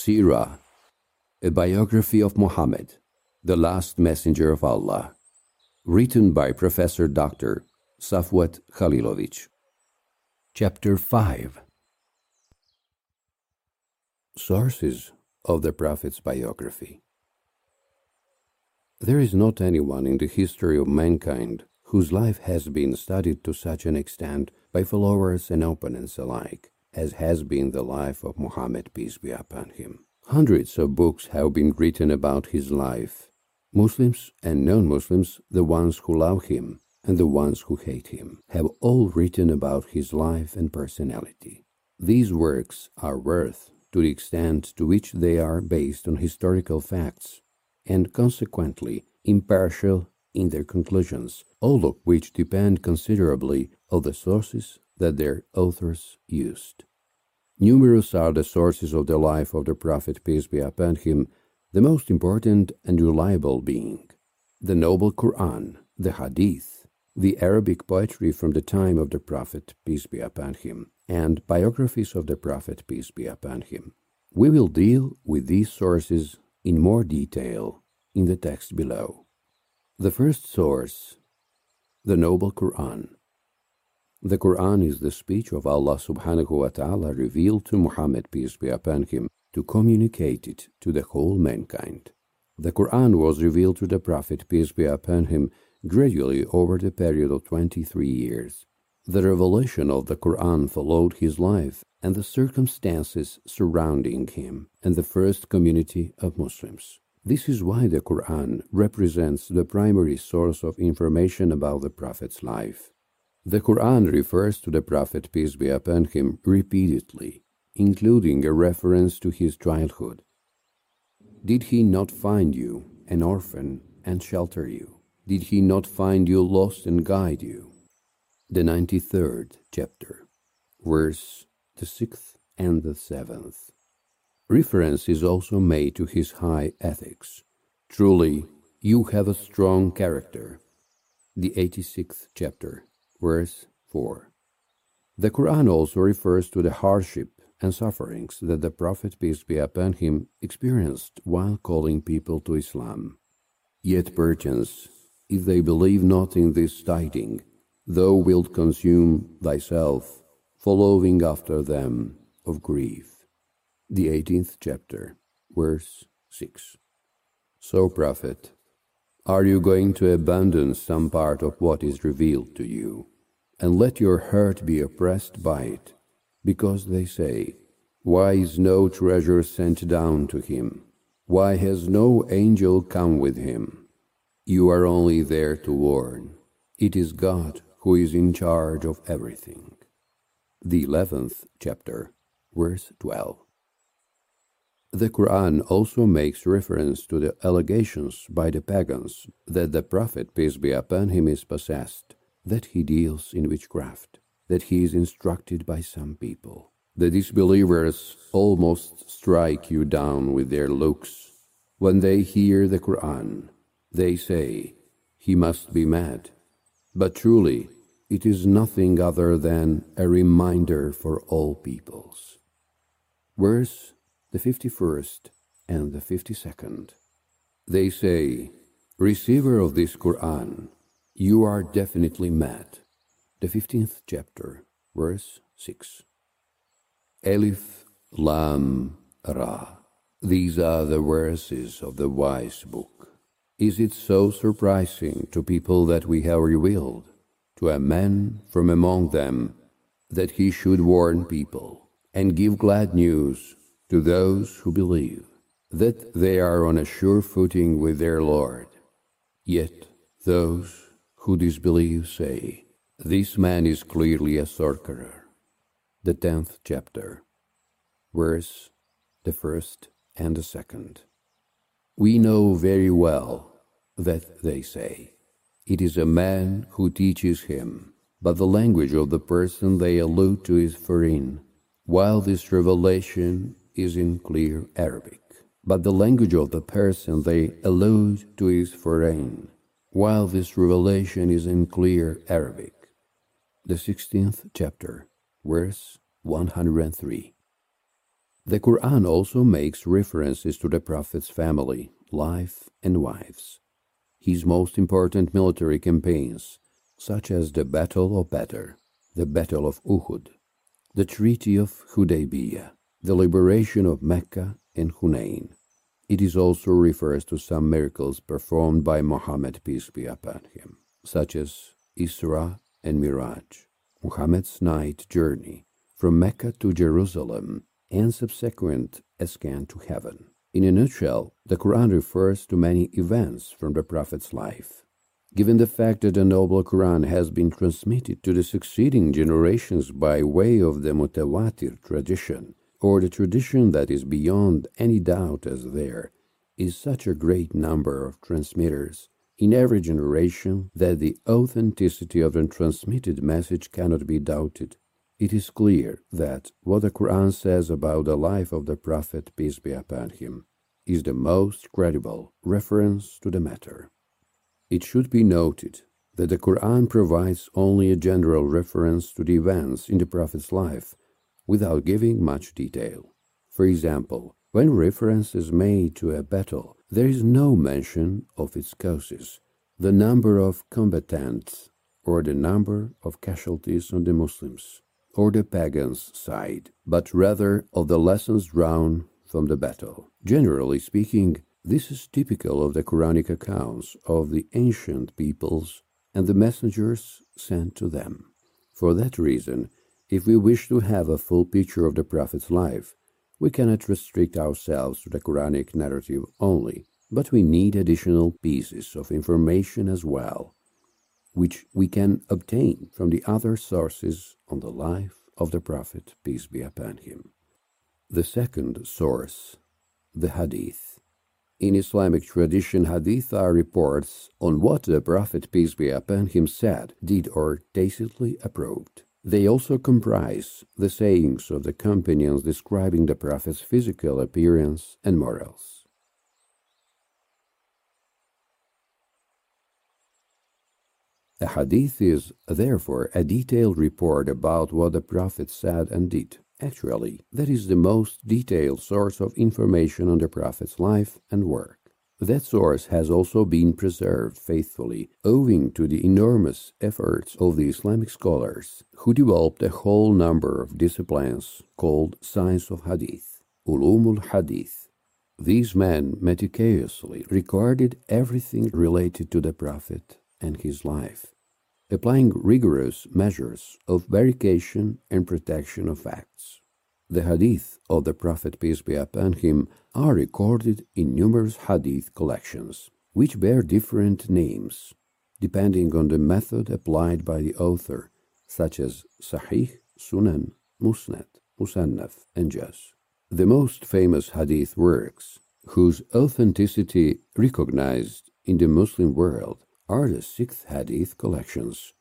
Sirah, a biography of Muhammad, the last messenger of Allah, written by Professor Dr. Safwat Khalilovich. Chapter 5 Sources of the Prophet's biography. There is not anyone in the history of mankind whose life has been studied to such an extent by followers and opponents alike as has been the life of Muhammad, peace be upon him. Hundreds of books have been written about his life. Muslims and non Muslims, the ones who love him and the ones who hate him, have all written about his life and personality. These works are worth to the extent to which they are based on historical facts and consequently impartial in their conclusions, all of which depend considerably on the sources that their authors used. Numerous are the sources of the life of the Prophet, peace be upon him, the most important and reliable being the Noble Quran, the Hadith, the Arabic poetry from the time of the Prophet, peace be upon him, and biographies of the Prophet, peace be upon him. We will deal with these sources in more detail in the text below. The first source, the Noble Quran. The Quran is the speech of Allah subhanahu wa ta'ala revealed to Muhammad, peace be upon him, to communicate it to the whole mankind. The Quran was revealed to the Prophet, peace be upon him, gradually over the period of 23 years. The revelation of the Quran followed his life and the circumstances surrounding him and the first community of Muslims. This is why the Quran represents the primary source of information about the Prophet's life. The Quran refers to the Prophet, peace be upon him, repeatedly, including a reference to his childhood. Did he not find you an orphan and shelter you? Did he not find you lost and guide you? The 93rd chapter, verse the 6th and the 7th. Reference is also made to his high ethics. Truly, you have a strong character. The 86th chapter, verse 4. The Quran also refers to the hardship and sufferings that the Prophet, peace be upon him, experienced while calling people to Islam. Yet perchance, if they believe not in this tiding, thou wilt consume thyself, following after them of grief. The 18th chapter, verse 6. So, Prophet, are you going to abandon some part of what is revealed to you, and let your heart be oppressed by it, because they say, Why is no treasure sent down to him? Why has no angel come with him? You are only there to warn. It is God who is in charge of everything. The 11th chapter, verse 12. The Quran also makes reference to the allegations by the pagans that the Prophet, peace be upon him, is possessed, that he deals in witchcraft, that he is instructed by some people. The disbelievers almost strike you down with their looks. When they hear the Quran, they say, He must be mad. But truly, it is nothing other than a reminder for all peoples. Verse the 51st and the 52nd. They say, Receiver of this Quran, you are definitely mad. The 15th chapter, verse 6. Alif Lam Ra. These are the verses of the wise book. Is it so surprising to people that we have revealed to a man from among them that he should warn people and give glad news to those who believe that they are on a sure footing with their Lord. Yet those who disbelieve say, This man is clearly a sorcerer. The tenth chapter, verse the first and the second. We know very well that they say, It is a man who teaches him, but the language of the person they allude to is foreign, while this revelation is in clear Arabic, but the language of the person they allude to is foreign, while this revelation is in clear Arabic. The 16th chapter, verse 103. The Quran also makes references to the Prophet's family, life, and wives. His most important military campaigns, such as the Battle of Badr, the Battle of Uhud, the Treaty of Hudaybiyah, the liberation of Mecca and Hunain. It is also refers to some miracles performed by Muhammad peace be upon him, such as Isra and Miraj, Muhammad's night journey from Mecca to Jerusalem and subsequent ascent to heaven. In a nutshell, the Quran refers to many events from the Prophet's life. Given the fact that the noble Quran has been transmitted to the succeeding generations by way of the mutawatir tradition, or the tradition that is beyond any doubt as there is such a great number of transmitters in every generation that the authenticity of the transmitted message cannot be doubted. It is clear that what the Quran says about the life of the Prophet, peace be upon him, is the most credible reference to the matter. It should be noted that the Quran provides only a general reference to the events in the Prophet's life without giving much detail. For example, when reference is made to a battle, there is no mention of its causes, the number of combatants, or the number of casualties on the Muslims or the pagan's side, but rather of the lessons drawn from the battle. Generally speaking, this is typical of the Quranic accounts of the ancient peoples and the messengers sent to them. For that reason, if we wish to have a full picture of the Prophet's life, we cannot restrict ourselves to the Quranic narrative only, but we need additional pieces of information as well which we can obtain from the other sources on the life of the Prophet, peace be upon him. The second source, the Hadith. In Islamic tradition, Hadith are reports on what the Prophet, peace be upon him, said, did, or tacitly approved. They also comprise the sayings of the companions describing the Prophet's physical appearance and morals. A hadith is, therefore, a detailed report about what the Prophet said and did. Actually, that is the most detailed source of information on the Prophet's life and work. That source has also been preserved faithfully owing to the enormous efforts of the Islamic scholars who developed a whole number of disciplines called science of hadith, ulumul hadith. These men meticulously recorded everything related to the Prophet and his life, applying rigorous measures of verification and protection of facts. The hadith of the Prophet, peace be upon him, are recorded in numerous hadith collections, which bear different names, depending on the method applied by the author, such as Sahih, Sunan, Musnad, Musannaf, and Juz. The most famous hadith works, whose authenticity recognized in the Muslim world, are the six hadith collections,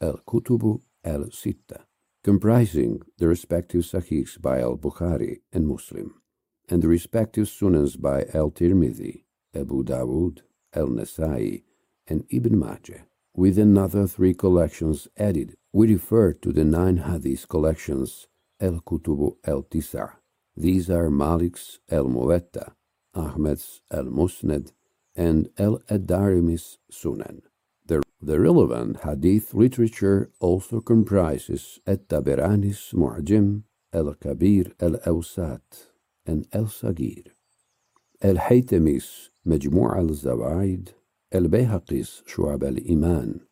Al Kutubu al Sitta, comprising the respective Sahihs by Al Bukhari and Muslim, and the respective Sunans by Al Tirmidhi, Abu Dawud, Al Nasai, and Ibn Majah. With another three collections added, we refer to the nine hadith collections Al Kutubu al Tisa. These are Malik's Al Muwatta, Ahmed's Al Musnad, and El Adarimi's Sunan. The, relevant hadith literature also comprises At-Tabarani's Mu'jam, Al-Kabir Al-Awsat, and Al-Sagir. Al-Haythami's Majmu' al-Zawaid, Al-Bayhaqi's Shu'ab al-Iman,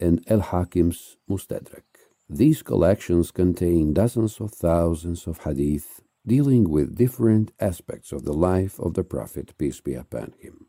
and Al-Hakim's Mustadrak. These collections contain dozens of thousands of hadith dealing with different aspects of the life of the Prophet, peace be upon him.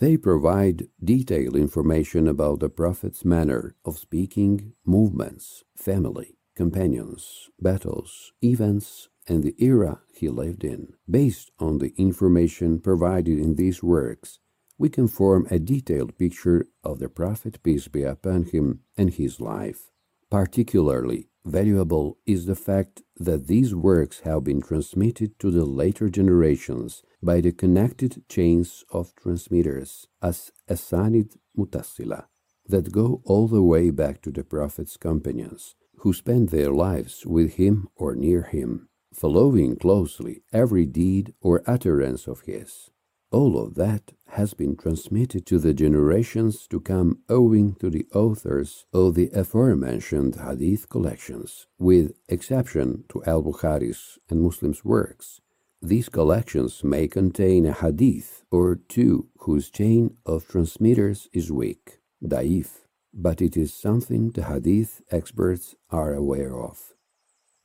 They provide detailed information about the Prophet's manner of speaking, movements, family, companions, battles, events, and the era he lived in. Based on the information provided in these works, we can form a detailed picture of the Prophet, peace be upon him, and his life. Particularly valuable is the fact that these works have been transmitted to the later generations by the connected chains of transmitters as asanid mutassila that go all the way back to the Prophet's companions, who spent their lives with him or near him, following closely every deed or utterance of his. All of that has been transmitted to the generations to come owing to the authors of the aforementioned hadith collections, with exception to Al Bukhari's and Muslim's works. These collections may contain a hadith or two whose chain of transmitters is weak, daif, but it is something the hadith experts are aware of.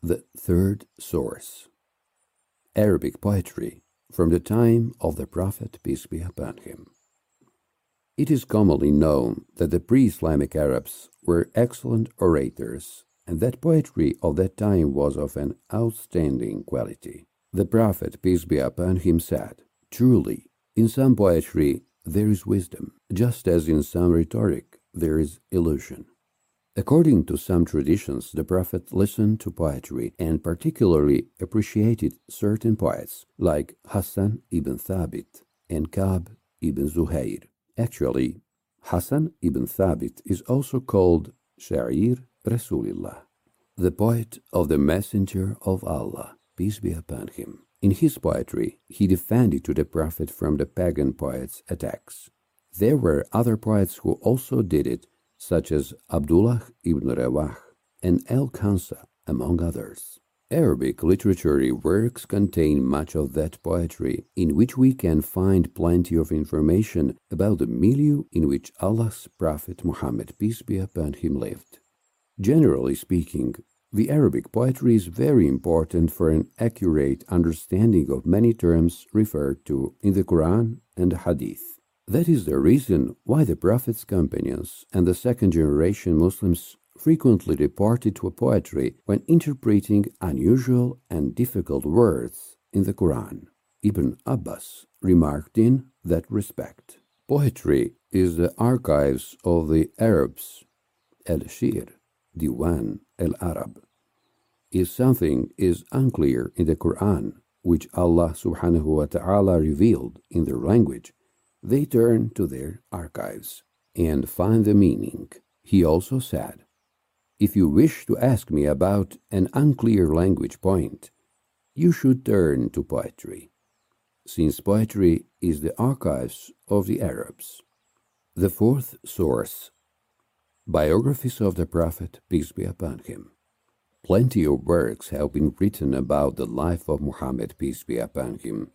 The third source Arabic poetry from the time of the Prophet, peace be upon him. It is commonly known that the pre Islamic Arabs were excellent orators and that poetry of that time was of an outstanding quality. The Prophet, peace be upon him, said, Truly, in some poetry there is wisdom, just as in some rhetoric there is illusion. According to some traditions, the Prophet listened to poetry and particularly appreciated certain poets like Hassan ibn Thabit and Kab ibn Zuhair. Actually, Hassan ibn Thabit is also called Sha'ir Rasulillah, the poet of the Messenger of Allah peace be upon him. In his poetry, he defended to the Prophet from the pagan poets' attacks. There were other poets who also did it, such as Abdullah ibn Rawah and Al Khansa, among others. Arabic literary works contain much of that poetry, in which we can find plenty of information about the milieu in which Allah's Prophet Muhammad, peace be upon him, lived. Generally speaking, the Arabic poetry is very important for an accurate understanding of many terms referred to in the Quran and the Hadith. That is the reason why the Prophet's companions and the second generation Muslims frequently reported to poetry when interpreting unusual and difficult words in the Quran. Ibn Abbas remarked in that respect. Poetry is the archives of the Arabs, al-Shir, Diwan al-Arab. If something is unclear in the Quran, which Allah subhanahu wa ta'ala revealed in their language, they turn to their archives and find the meaning. He also said, If you wish to ask me about an unclear language point, you should turn to poetry, since poetry is the archives of the Arabs. The fourth source Biographies of the Prophet, peace be upon him. Plenty of works have been written about the life of Muhammad, peace be upon him.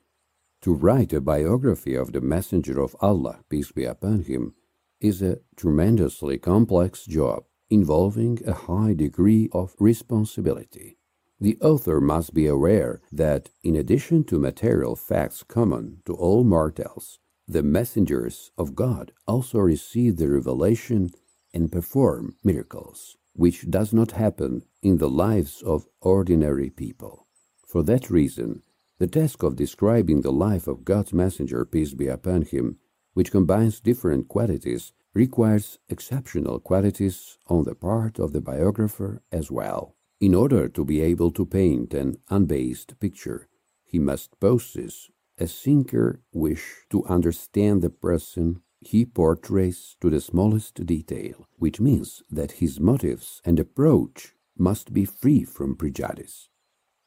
To write a biography of the Messenger of Allah, peace be upon him, is a tremendously complex job involving a high degree of responsibility. The author must be aware that, in addition to material facts common to all mortals, the messengers of God also receive the revelation and perform miracles, which does not happen in the lives of ordinary people. For that reason, the task of describing the life of God's messenger, peace be upon him, which combines different qualities, requires exceptional qualities on the part of the biographer as well. In order to be able to paint an unbased picture, he must possess a sinker wish to understand the person he portrays to the smallest detail, which means that his motives and approach must be free from prejudice.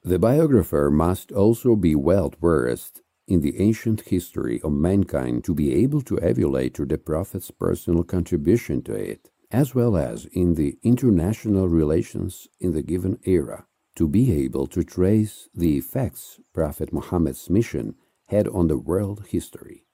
The biographer must also be well versed in the ancient history of mankind to be able to evaluate the Prophet's personal contribution to it, as well as in the international relations in the given era, to be able to trace the effects Prophet Muhammad's mission had on the world history.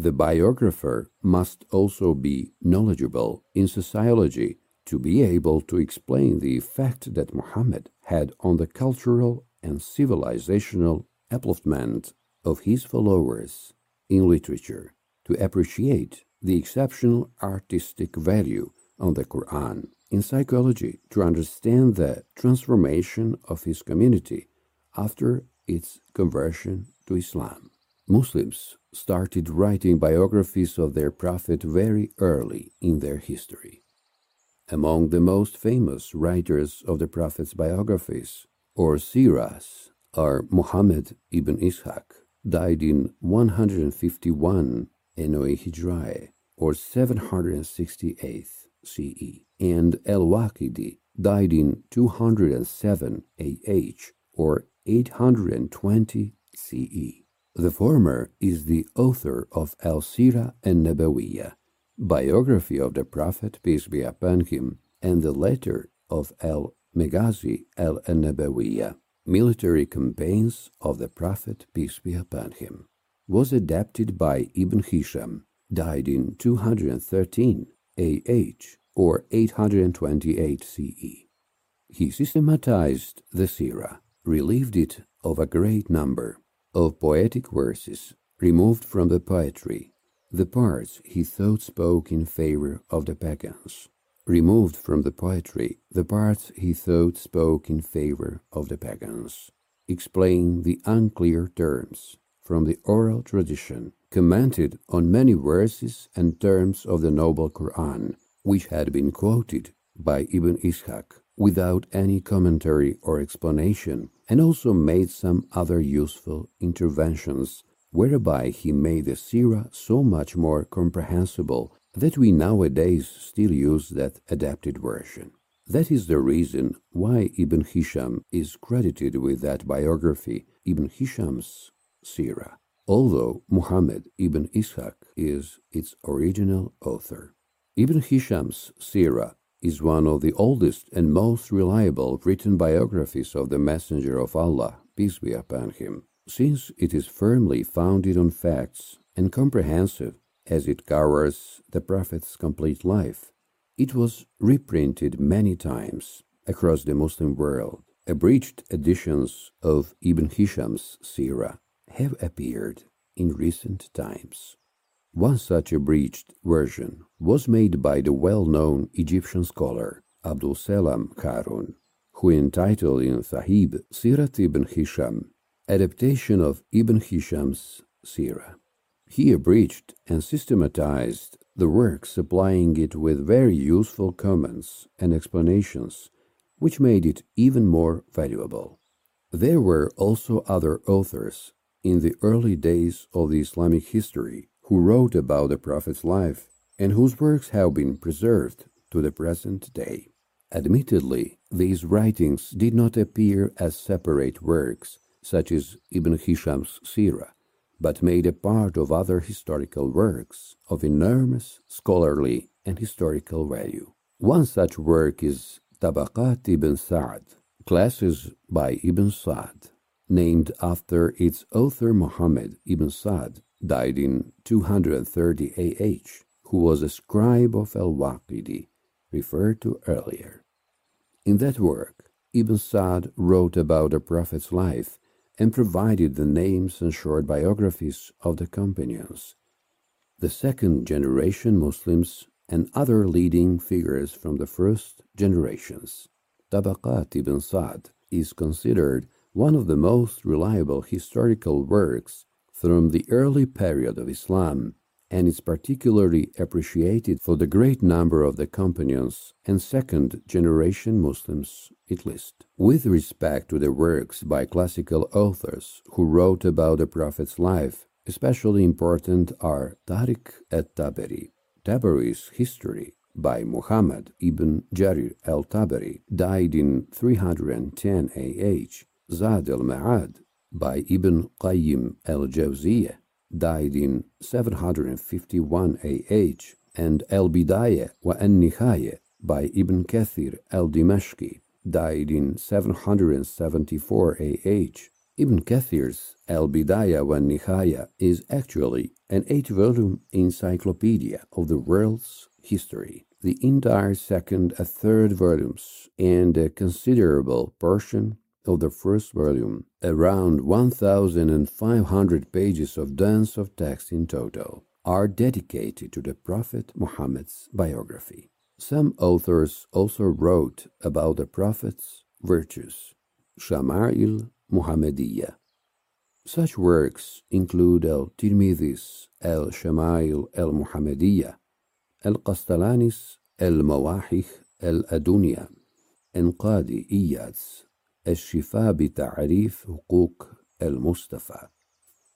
The biographer must also be knowledgeable in sociology to be able to explain the effect that Muhammad had on the cultural and civilizational upliftment of his followers in literature, to appreciate the exceptional artistic value of the Quran in psychology, to understand the transformation of his community after its conversion to Islam. Muslims started writing biographies of their prophet very early in their history. Among the most famous writers of the prophet's biographies, or siras, are Muhammad ibn Ishaq, died in 151 Anno Hegirae, or 768 CE, and Al-Waqidi died in 207 AH or 820 CE. The former is the author of Al-Sira an-Nabawiyya, biography of the Prophet, peace be upon him, and the letter of Al-Maghazi al-Nabawiyya, military campaigns of the Prophet, peace be upon him, was adapted by Ibn Hisham, died in 213 AH or 828 CE. He systematized the Sirah, relieved it of a great number of poetic verses removed from the poetry, the parts he thought spoke in favor of the pagans, removed from the poetry the parts he thought spoke in favor of the pagans, explained the unclear terms from the oral tradition, commented on many verses and terms of the noble Quran, which had been quoted by Ibn Ishaq without any commentary or explanation, and also made some other useful interventions, whereby he made the Sirah so much more comprehensible that we nowadays still use that adapted version. That is the reason why Ibn Hisham is credited with that biography, Ibn Hisham's Sirah, although Muhammad ibn Ishaq is its original author. Ibn Hisham's Sirah is one of the oldest and most reliable written biographies of the Messenger of Allah, peace be upon him, since it is firmly founded on facts and comprehensive as it covers the Prophet's complete life. It was reprinted many times across the Muslim world. Abridged editions of Ibn Hisham's Sirah have appeared in recent times. One such abridged version was made by the well-known Egyptian scholar Abdul Salam Harun, who entitled in Tahdhib Sirat ibn Hisham, adaptation of Ibn Hisham's Sirah. He abridged and systematized the work, supplying it with very useful comments and explanations, which made it even more valuable. There were also other authors in the early days of the Islamic history who wrote about the Prophet's life and whose works have been preserved to the present day. Admittedly, these writings did not appear as separate works, such as Ibn Hisham's Sirah, but made a part of other historical works of enormous scholarly and historical value. One such work is Tabaqat ibn Sa'd, Classes by Ibn Sa'd, named after its author Muhammad ibn Sa'd, died in 230 AH, who was a scribe of Al-Waqidi, referred to earlier. In that work, Ibn Sa'd wrote about the Prophet's life and provided the names and short biographies of the companions, the second generation Muslims, and other leading figures from the first generations. Tabaqat ibn Sa'd is considered one of the most reliable historical works from the early period of Islam and is particularly appreciated for the great number of the companions and second generation Muslims it lists. With respect to the works by classical authors who wrote about the Prophet's life, especially important are Tarikh at-Tabari, Tabari's History by Muhammad ibn Jarir al-Tabari, died in 310 AH, Zad al-Ma'ad by Ibn Qayyim al-Jawziyah, died in 751 AH, and Al-Bidayah wa An-Nihayah by Ibn Kathir al-Dimashqi, died in 774 AH. Ibn Kathir's Al-Bidayah wa Nihaya is actually an eight-volume encyclopedia of the world's history. The entire second and third volumes and a considerable portion of the first volume, around 1,500 pages of dense of text in total, are dedicated to the Prophet Muhammad's biography. Some authors also wrote about the Prophet's virtues, Shama'il Muhammadiyya. Such works include Al-Tirmidhi's Al-Shama'il Al-Muhammadiyya, Al-Qastalanis Al-Mawahib Al-Adunya, and Qadi Iyad's الشفاء بتعريف حقوق المصطفى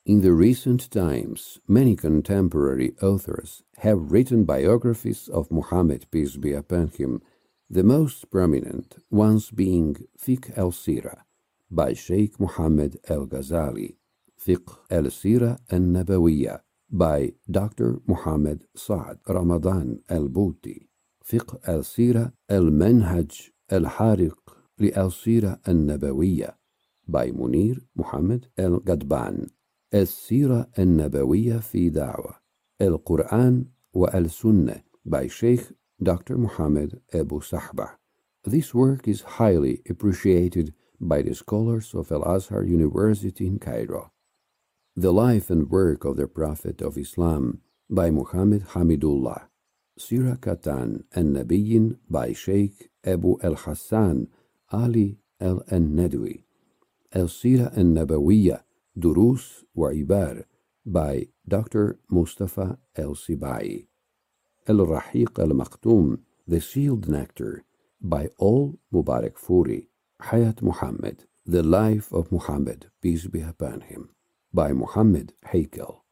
In the recent times, many contemporary authors have written biographies of Muhammad, peace be upon him, the most prominent ones being Fiqh al-Sira by Sheikh Muhammad al-Ghazali, Fiqh al-Sira al-Nabawiyya by Dr. Muhammad Saad Ramadan al-Bouti, Fiqh al-Sira al-Manhaj al-Hariq للسيرة النبوية by منير محمد القدبان السيرة النبوية في دعوة القرآن والسنة by Sheikh Dr. Muhammad Abu Shahba. This work is highly appreciated by the scholars of Al-Azhar University in Cairo. The Life and Work of the Prophet of Islam by Muhammad Hamidullah. Sira Katan and Nabiyyin by Sheikh Abu al-Hassan Ali al-Nadwi. Al-Sira al-Nabawiyya Durus wa Ibar by Dr. Mustafa El-Sibai. Al-Rahiq al-Maktoum, The Sealed Nectar by All Mubarak Furi. Hayat Muhammad, The Life of Muhammad, peace be upon him, by Muhammad Haykal.